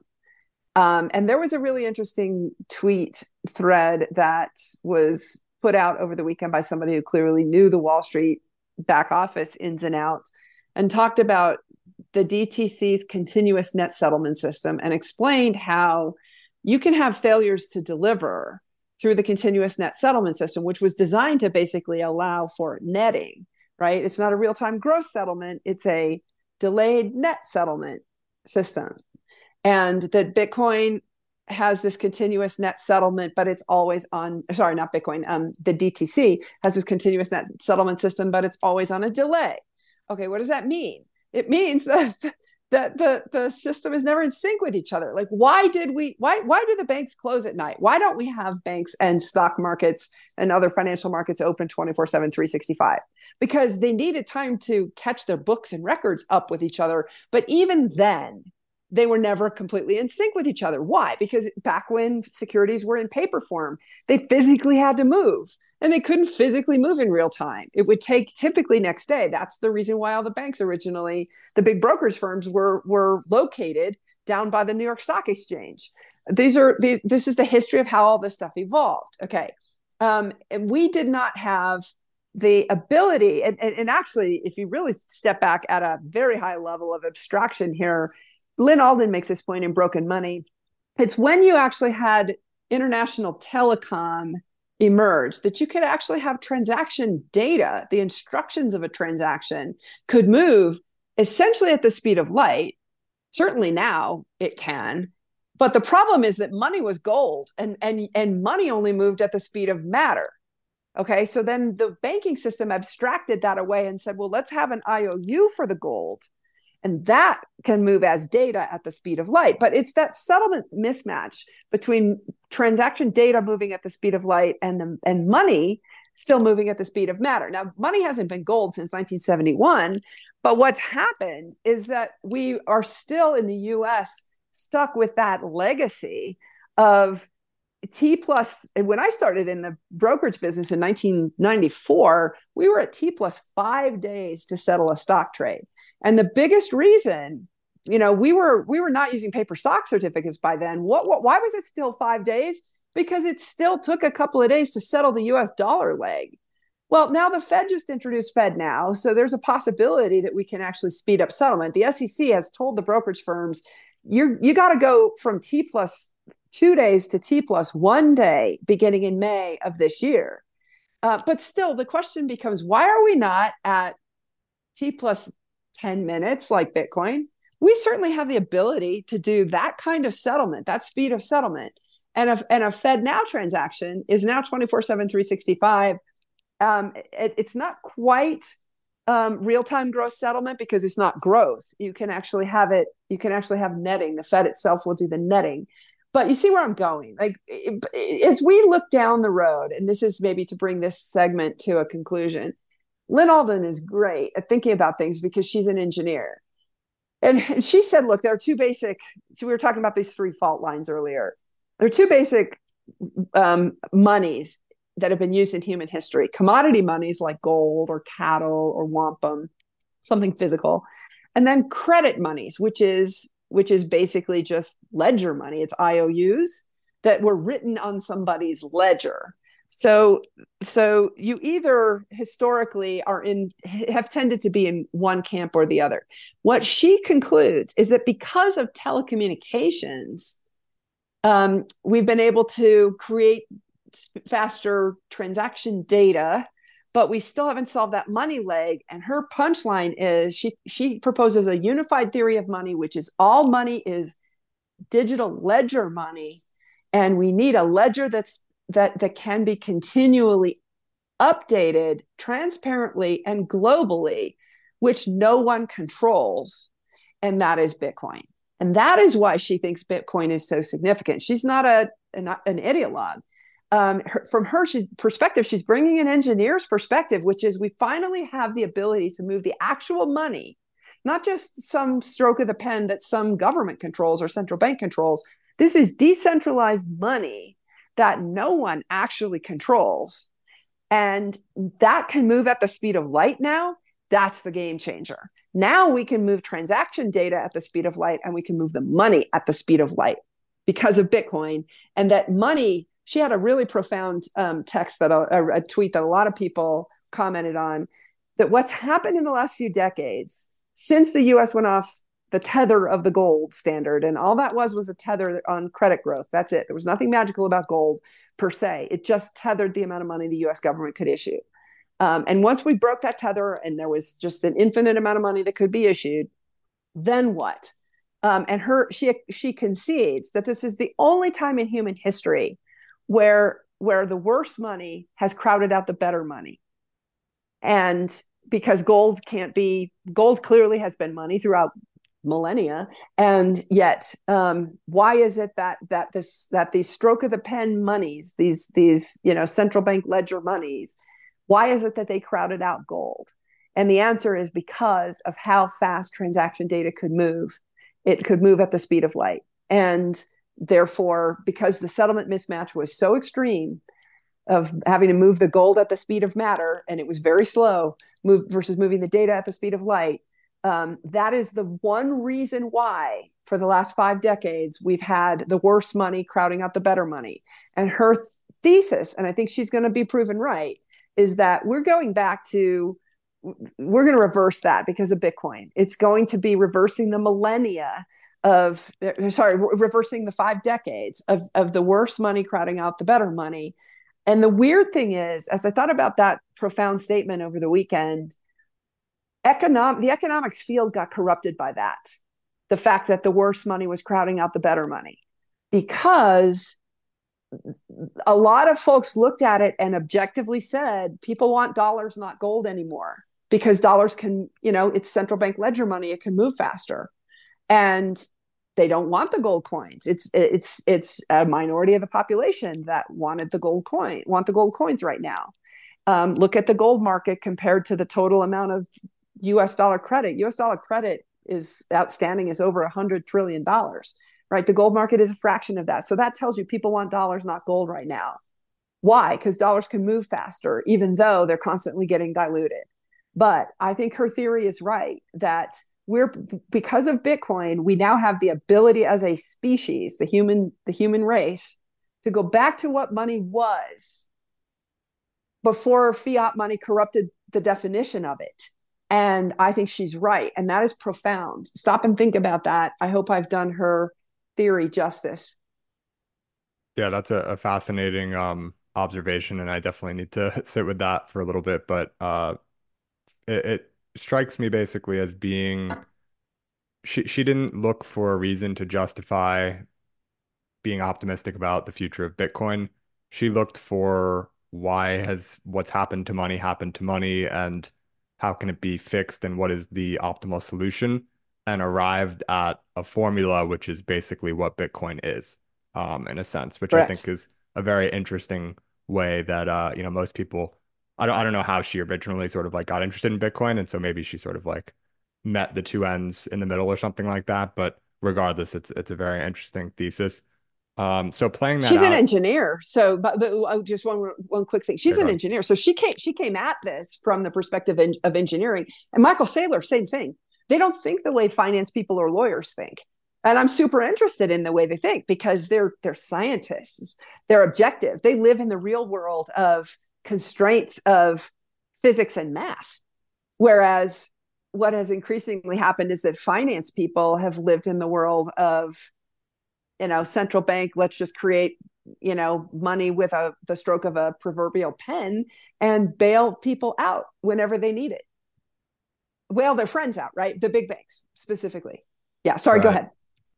Um, and there was a really interesting tweet thread that was put out over the weekend by somebody who clearly knew the Wall Street back office ins and outs and talked about the DTC's continuous net settlement system and explained how you can have failures to deliver through the continuous net settlement system, which was designed to basically allow for netting, right? It's not a real time gross settlement, it's a delayed net settlement system. And that Bitcoin has this continuous net settlement, but it's always on, sorry, not Bitcoin, um, the DTC has this continuous net settlement system, but it's always on a delay. Okay, what does that mean? It means that that the the system is never in sync with each other. Like, why did we? Why why do the banks close at night? Why don't we have banks and stock markets and other financial markets open 24 7 365 because they needed time to catch their books and records up with each other but even then they were never completely in sync with each other. Why? Because back when securities were in paper form, they physically had to move and they couldn't physically move in real time. It would take typically next day. That's the reason why all the banks originally, the big brokers firms were were located down by the New York Stock Exchange. These are these, this is the history of how all this stuff evolved. Okay. Um, and we did not have the ability and, and, and actually if you really step back at a very high level of abstraction here Lyn Alden makes this point in Broken Money. It's when you actually had international telecom emerge that you could actually have transaction data, the instructions of a transaction could move essentially at the speed of light. Certainly now it can. But the problem is that money was gold and, and, and money only moved at the speed of matter. Okay, so then the banking system abstracted that away and said, well, let's have an IOU for the gold and that can move as data at the speed of light. But it's that settlement mismatch between transaction data moving at the speed of light and, the, and money still moving at the speed of matter. Now, money hasn't been gold since 1971, but what's happened is that we are still in the US stuck with that legacy of T plus. When I started in the brokerage business in 1994, we were at T plus five days to settle a stock trade. And the biggest reason you know we were we were not using paper stock certificates by then what, what why was it still five days because it still took a couple of days to settle the us dollar leg well now the fed just introduced FedNow, so there's a possibility that we can actually speed up settlement the sec has told the brokerage firms you're you got to go from t plus two days to t plus one day beginning in may of this year uh, but still the question becomes why are we not at t plus 10 minutes like bitcoin we certainly have the ability to do that kind of settlement, that speed of settlement. And a, and a FedNow transaction is now 24 7, 365. Um, it, it's not quite um, real time gross settlement because it's not gross. You can actually have it, you can actually have netting. The Fed itself will do the netting. But you see where I'm going. Like, as we look down the road, and this is maybe to bring this segment to a conclusion, Lyn Alden is great at thinking about things because she's an engineer and she said, look, there are two basic, so we were talking about these three fault lines earlier. There are two basic um, monies that have been used in human history commodity monies like gold or cattle or wampum, something physical. And then credit monies, which is which is basically just ledger money. It's IOUs that were written on somebody's ledger. So so you either historically are in have tended to be in one camp or the other. What she concludes is that because of telecommunications, um, we've been able to create faster transaction data, but we still haven't solved that money leg. And her punchline is she she proposes a unified theory of money, which is all money is digital ledger money, and we need a ledger that's that that can be continually updated transparently and globally which no one controls. And that is bitcoin. And that is why she thinks bitcoin is so significant. She's not a an, an ideologue um, her, from her she's perspective she's bringing an engineer's perspective which is we finally have the ability to move the actual money not just some stroke of the pen that some government controls or central bank controls this is decentralized money that no one actually controls. And that can move at the speed of light now. That's the game changer. Now we can move transaction data at the speed of light and we can move the money at the speed of light because of Bitcoin. And that money, she had a really profound um, text that a, a tweet that a lot of people commented on that what's happened in the last few decades since the US went off the tether of the gold standard and all that was was a tether on credit growth. That's it. There was nothing magical about gold per se. It just tethered the amount of money the us government could issue. Um, and once we broke that tether and there was just an infinite amount of money that could be issued then what? Um, and her she she concedes that this is the only time in human history where where the worse money has crowded out the better money. And because gold can't be gold clearly has been money throughout millennia. And yet um, why is it that that this that these stroke of the pen monies these these you know central bank ledger monies why is it that they crowded out gold? And the answer is because of how fast transaction data could move. It could move at the speed of light. And therefore because the settlement mismatch was so extreme of having to move the gold at the speed of matter and it was very slow move versus moving the data at the speed of light um, that is the one reason why for the last five decades we've had the worse money crowding out the better money. And her th- thesis and i think she's going to be proven right is that we're going back to we're going to reverse that because of bitcoin. It's going to be reversing the millennia of uh, sorry reversing the five decades of, of the worse money crowding out the better money. And the weird thing is as i thought about that profound statement over the weekend economic the economics field got corrupted by that the fact that the worse money was crowding out the better money. Because a lot of folks looked at it and objectively said people want dollars not gold anymore because dollars can you know it's central bank ledger money it can move faster. And they don't want the gold coins it's it's it's a minority of the population that wanted the gold coin want the gold coins right now Um, look at the gold market compared to the total amount of US dollar credit. US dollar credit is outstanding is over a hundred trillion dollars, right? The gold market is a fraction of that. So that tells you people want dollars, not gold right now. Why? Because dollars can move faster, even though they're constantly getting diluted. But I think her theory is right that we're because of Bitcoin, we now have the ability as a species, the human, the human race, to go back to what money was before fiat money corrupted the definition of it. And I think she's right. And that is profound. Stop and think about that. I hope I've done her theory justice. Yeah, that's a, a fascinating um, observation, and I definitely need to sit with that for a little bit. But uh, it, it strikes me basically as being she she didn't look for a reason to justify being optimistic about the future of Bitcoin. She looked for why has what's happened to money happened to money and how can it be fixed and what is the optimal solution and arrived at a formula which is basically what Bitcoin is um, in a sense, which Correct. I think is a very interesting way that uh, you know most people I don't I don't know how she originally sort of like got interested in Bitcoin and so maybe she sort of like met the two ends in the middle or something like that but regardless it's it's a very interesting thesis. Um so playing that she's an engineer so but, but oh, just one one quick thing. She's an engineer so she came she came at this from the perspective in, of engineering. And michael saylor same thing. They don't think the way finance people or lawyers think. And i'm super interested in the way they think because they're they're scientists. They're objective. They live in the real world of constraints of physics and math. Whereas what has increasingly happened is that finance people have lived in the world of you know central bank let's just create you know money with a the stroke of a proverbial pen and bail people out whenever they need it. Bail their friends out right? The big banks specifically. Yeah sorry go ahead.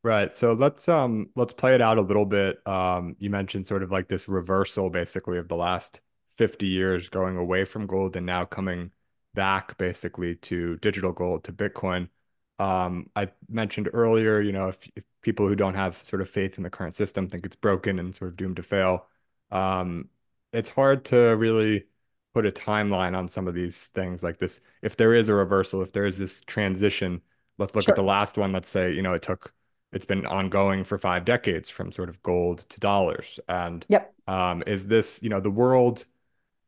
Right. So let's um let's play it out a little bit. Um, you mentioned sort of like this reversal basically of the last 50 years going away from gold and now coming back basically to digital gold, to Bitcoin. Um, I mentioned earlier, you know, if, if people who don't have sort of faith in the current system think it's broken and sort of doomed to fail, um, it's hard to really put a timeline on some of these things like this. If there is a reversal, if there is this transition, let's look at the last one. Let's say, you know, it took it's been ongoing for five decades from sort of gold to dollars. And yep um, is this, you know, the world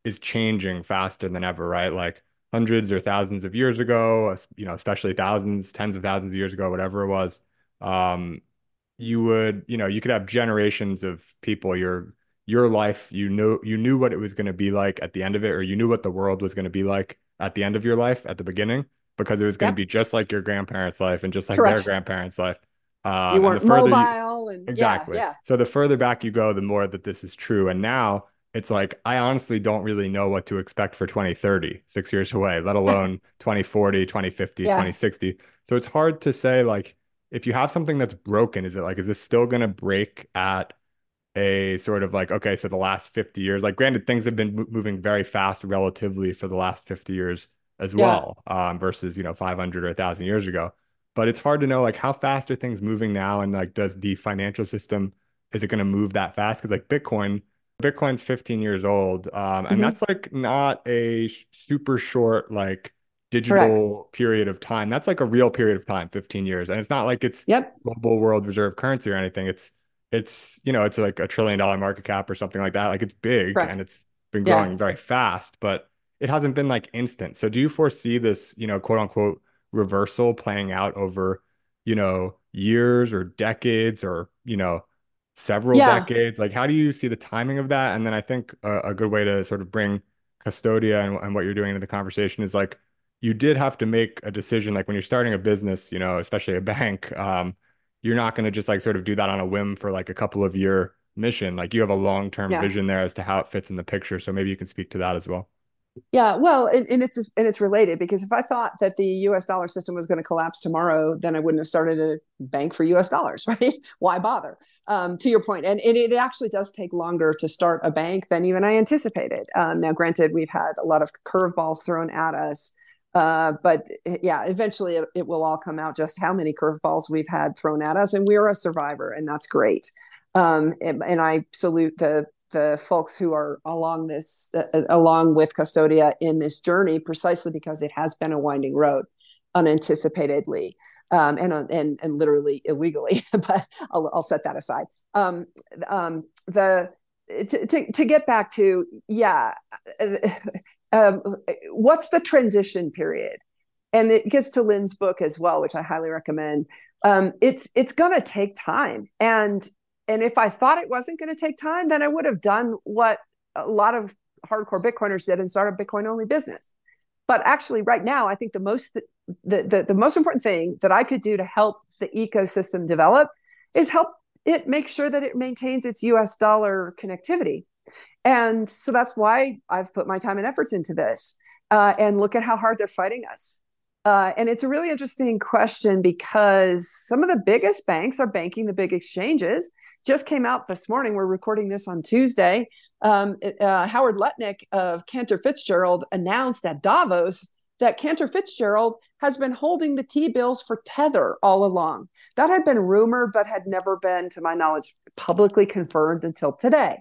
is changing faster than ever, right? Like hundreds or thousands of years ago, you know, especially thousands, tens of thousands of years ago, whatever it was, um, you would, you know, you could have generations of people, your your life, you knew you knew what it was going to be like at the end of it, or you knew what the world was going to be like at the end of your life at the beginning, because it was going to yep be just like your grandparents' life and just like their grandparents' life. you Um, and the weren't further you, mobile and yeah Exactly. yeah So the further back you go, the more that this is true. And now it's like, I honestly don't really know what to expect for 2030, six years away, let alone 2040, 2050, yeah 2060. So it's hard to say, like, if you have something that's broken, is it like, is this still going to break at a sort of like, okay, so the last 50 years, like granted, things have been mo- moving very fast relatively for the last 50 years as yeah well, um, versus, you know, 500 or 1,000 years ago. But it's hard to know, like, how fast are things moving now? And like, does the financial system, is it going to move that fast? Because like Bitcoin, Bitcoin's 15 years old. Um, and hmm that's like not a sh- super short, like, correct digital period of time. That's like a real period of time, 15 years. And it's not like it's yep global world reserve currency or anything. It's it's you know it's like a trillion dollar market cap or something like that like it's big and it's been yeah growing very fast but it hasn't been like instant so do you foresee this you know quote unquote reversal playing out over you know years or decades or you know several yeah decades like how do you see the timing of that and then I think a, a good way to sort of bring Custodia and, and what you're doing into the conversation is like you did have to make a decision like when you're starting a business you know especially a bank um you're not going to just like sort of do that on a whim for like a couple of year mission. Like you have a long-term yeah vision there as to how it fits in the picture. So maybe you can speak to that as well. Yeah, well, and, and it's and it's related because if I thought that the U.S. dollar system was going to collapse tomorrow, then I wouldn't have started a bank for U.S. dollars, right? Why bother? Um, to your point, and, and it actually does take longer to start a bank than even I anticipated. Um, now, granted, we've had a lot of curveballs thrown at us, uh, but yeah, eventually it, it will all come out just how many curveballs we've had thrown at us, and we're a survivor, and that's great. Um, and, and I salute the the folks who are along this uh, along with Custodia in this journey, precisely because it has been a winding road, unanticipatedly. Um, and, and and literally illegally, but I'll, I'll set that aside. Um, um, the to, to, to get back to yeah, um, what's the transition period? And it gets to Lyn's book as well, which I highly recommend. Um, it's it's going to take time, and and if I thought it wasn't going to take time, then I would have done what a lot of hardcore Bitcoiners did and started a Bitcoin only business. But actually, right now, I think the most the, the the most important thing that I could do to help the ecosystem develop is help it make sure that it maintains its US dollar connectivity. And so that's why I've put my time and efforts into this. Uh, and look at how hard they're fighting us. Uh, and it's a really interesting question because some of the biggest banks are banking the big exchanges. Just came out this morning. We're recording this on Tuesday. Um, uh, Howard Lutnick of Cantor Fitzgerald announced at Davos that Cantor Fitzgerald has been holding the T bills for Tether all along. That had been rumored, but had never been, to my knowledge, publicly confirmed until today.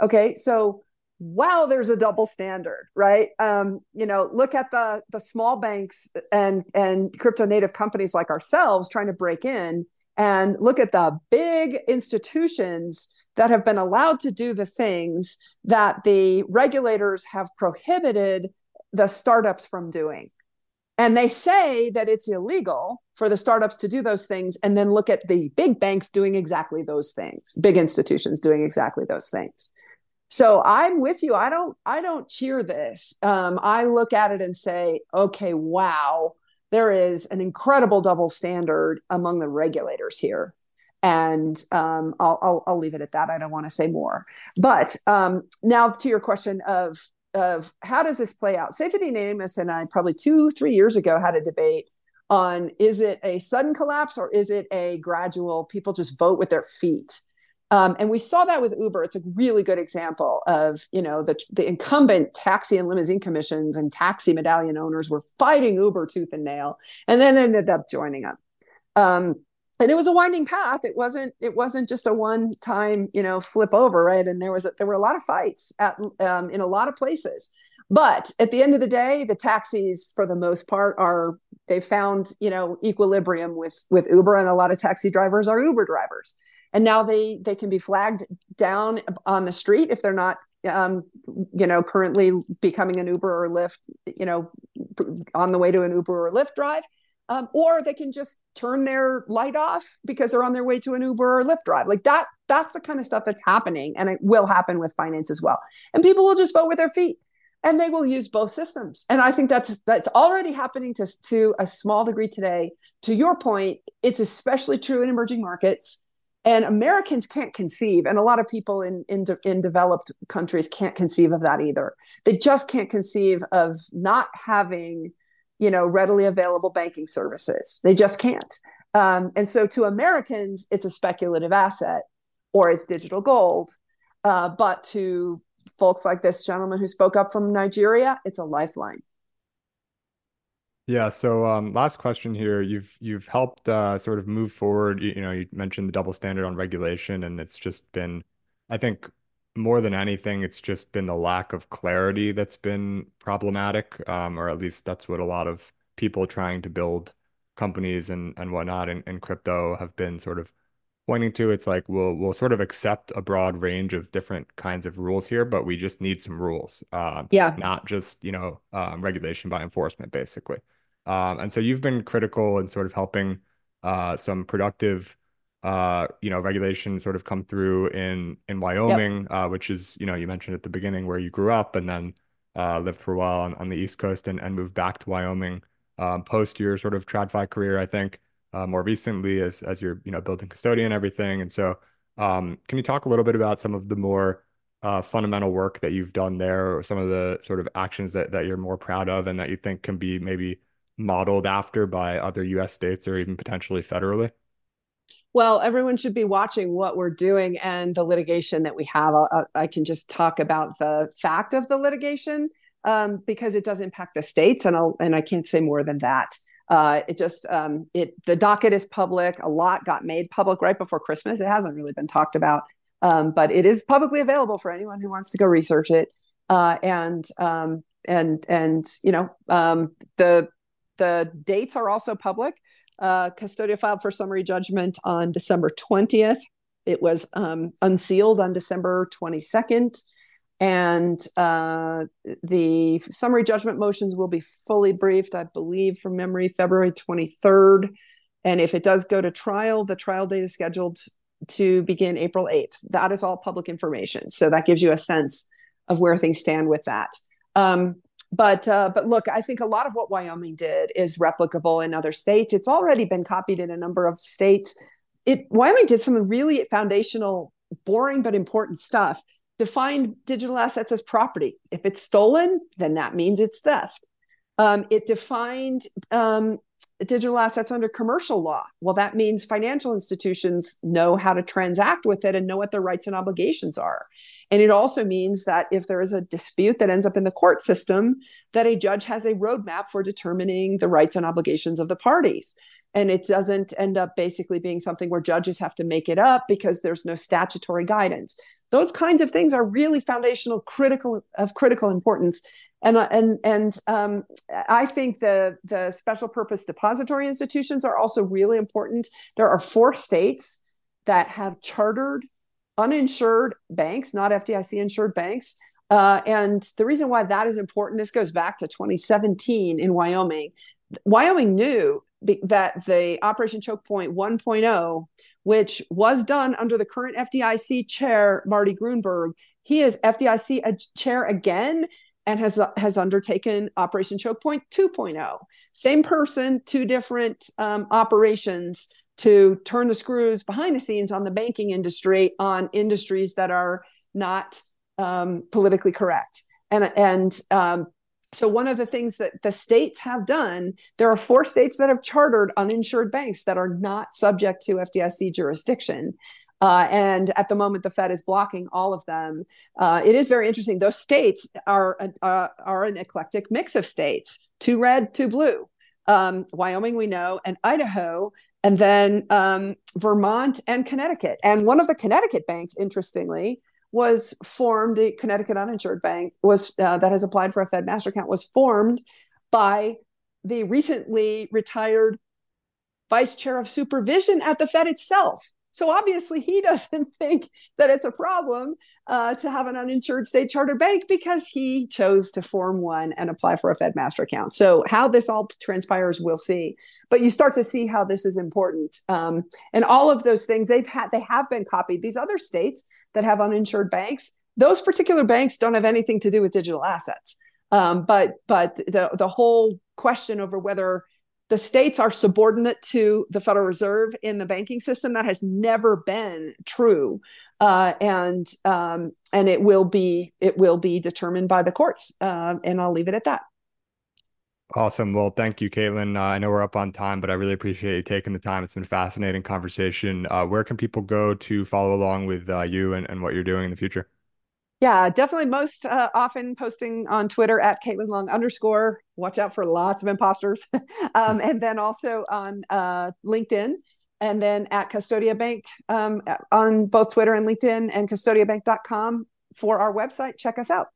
Okay, so wow, there's a double standard, right? Um, you know, look at the the small banks and and crypto native companies like ourselves trying to break in, and look at the big institutions that have been allowed to do the things that the regulators have prohibited the startups from doing. And they say that it's illegal for the startups to do those things and then look at the big banks doing exactly those things, big institutions doing exactly those things. So I'm with you. I don't I don't cheer this. Um, I look at it and say, okay, wow, there is an incredible double standard among the regulators here. And um, I'll, I'll, I'll leave it at that. I don't want to say more. But um, now to your question of of how does this play out? Saifedean Ammous and I probably two three years ago had a debate on is it a sudden collapse or is it a gradual people just vote with their feet um, and we saw that with Uber. It's a really good example of, you know, the, the incumbent taxi and limousine commissions and taxi medallion owners were fighting Uber tooth and nail, and then ended up joining up. Um, and it was a winding path. It wasn't. It wasn't just a one-time, you know, flip over, right? And there was a, there were a lot of fights at um, in a lot of places. But at the end of the day, the taxis, for the most part, are they found you know equilibrium with with Uber, and a lot of taxi drivers are Uber drivers and now they they can be flagged down on the street if they're not um, you know currently becoming an uber or lyft you know on the way to an uber or lyft drive. Um, or they can just turn their light off because they're on their way to an uber or lyft drive. Like that that's the kind of stuff that's happening and it will happen with finance as well. And people will just vote with their feet and they will use both systems. And i think that's that's already happening to, to a small degree today. To your point it's especially true in emerging markets and Americans can't conceive, and a lot of people in, in, in developed countries can't conceive of that either. They just can't conceive of not having, you know, readily available banking services. They just can't. Um, and so to Americans, it's a speculative asset or it's digital gold. Uh, but to folks like this gentleman who spoke up from Nigeria, it's a lifeline. Yeah. So, um, last question here. You've you've helped uh, sort of move forward. You, you know, you mentioned the double standard on regulation, and it's just been, I think, more than anything, it's just been the lack of clarity that's been problematic, um, or at least that's what a lot of people trying to build companies and and whatnot in, in crypto have been sort of pointing to. It's like we'll we'll sort of accept a broad range of different kinds of rules here, but we just need some rules. Uh, yeah. Not just, you know, um, regulation by enforcement, basically. Um, and so you've been critical in sort of helping uh, some productive, uh, you know, regulation sort of come through in in Wyoming, yep. uh, which is, you know, you mentioned at the beginning where you grew up and then uh, lived for a while on, on the East Coast and, and moved back to Wyoming um, post your sort of TradFi career, I think, uh, more recently as as you're, you know, building Custodia and everything. And so um, can you talk a little bit about some of the more uh, fundamental work that you've done there or some of the sort of actions that, that you're more proud of and that you think can be maybe modeled after by other US states or even potentially federally? Well, everyone should be watching what we're doing and the litigation that we have. I, I can just talk about the fact of the litigation um, because it does impact the states, and I'll, and I can't say more than that. Uh, it just um, it the docket is public. A lot got made public right before Christmas. It hasn't really been talked about Um, but it is publicly available for anyone who wants to go research it. Uh, and um, and and you know um, the the dates are also public. Uh, Custodia filed for summary judgment on December 20th. It was um, unsealed on December 22nd. And uh, the summary judgment motions will be fully briefed, I believe, from memory, February 23rd. And if it does go to trial, the trial date is scheduled to begin April 8th. That is all public information. So that gives you a sense of where things stand with that. Um, but uh, but look, I think a lot of what Wyoming did is replicable in other states. It's already been copied in a number of states. It Wyoming did some really foundational, boring but important stuff. Define digital assets as property. If it's stolen, then that means it's theft. Um, it defined um, digital assets under commercial law. Well, that means financial institutions know how to transact with it and know what their rights and obligations are. And it also means that if there is a dispute that ends up in the court system, that a judge has a roadmap for determining the rights and obligations of the parties. And it doesn't end up basically being something where judges have to make it up because there's no statutory guidance. Those kinds of things are really foundational, critical of critical importance and uh, and and um, I think the the special purpose depository institutions are also really important. There are four states that have chartered uninsured banks, not FDIC insured banks. Uh, and the reason why that is important, this goes back to 2017 in Wyoming. Wyoming knew that the Operation Choke Point 1.0, which was done under the current FDIC chair, Marty Gruenberg, he is FDIC a chair again and has has undertaken Operation Choke Point 2.0. Same person, two different um, operations to turn the screws behind the scenes on the banking industry on industries that are not um, politically correct. And and um, so one of the things that the states have done, there are four states that have chartered uninsured banks that are not subject to FDIC jurisdiction. Uh, and at the moment, the Fed is blocking all of them. Uh, it is very interesting. Those states are uh, are an eclectic mix of states: two red, two blue. Um, Wyoming, we know, and Idaho, and then um, Vermont and Connecticut. And one of the Connecticut banks, interestingly, was formed. The Connecticut Uninsured Bank was uh, that has applied for a Fed Master Account was formed by the recently retired vice chair of supervision at the Fed itself. So obviously, he doesn't think that it's a problem uh, to have an uninsured state charter bank because he chose to form one and apply for a Fed master account. So how this all transpires, we'll see. But you start to see how this is important, um, and all of those things they've had they have been copied. These other states that have uninsured banks, those particular banks don't have anything to do with digital assets. Um, but but the the whole question over whether the states are subordinate to the Federal Reserve in the banking system. That has never been true, uh, and um, and it will be it will be determined by the courts. Uh, and I'll leave it at that. Awesome. Well, thank you, Caitlin. Uh, I know we're up on time, but I really appreciate you taking the time. It's been a fascinating conversation. Uh, where can people go to follow along with uh, you and, and what you're doing in the future? Yeah, definitely most uh, often posting on Twitter at Caitlin Long underscore. Watch out for lots of imposters. um, and then also on uh, LinkedIn and then at Custodia Bank um, on both Twitter and LinkedIn and custodiabank.com for our website. Check us out.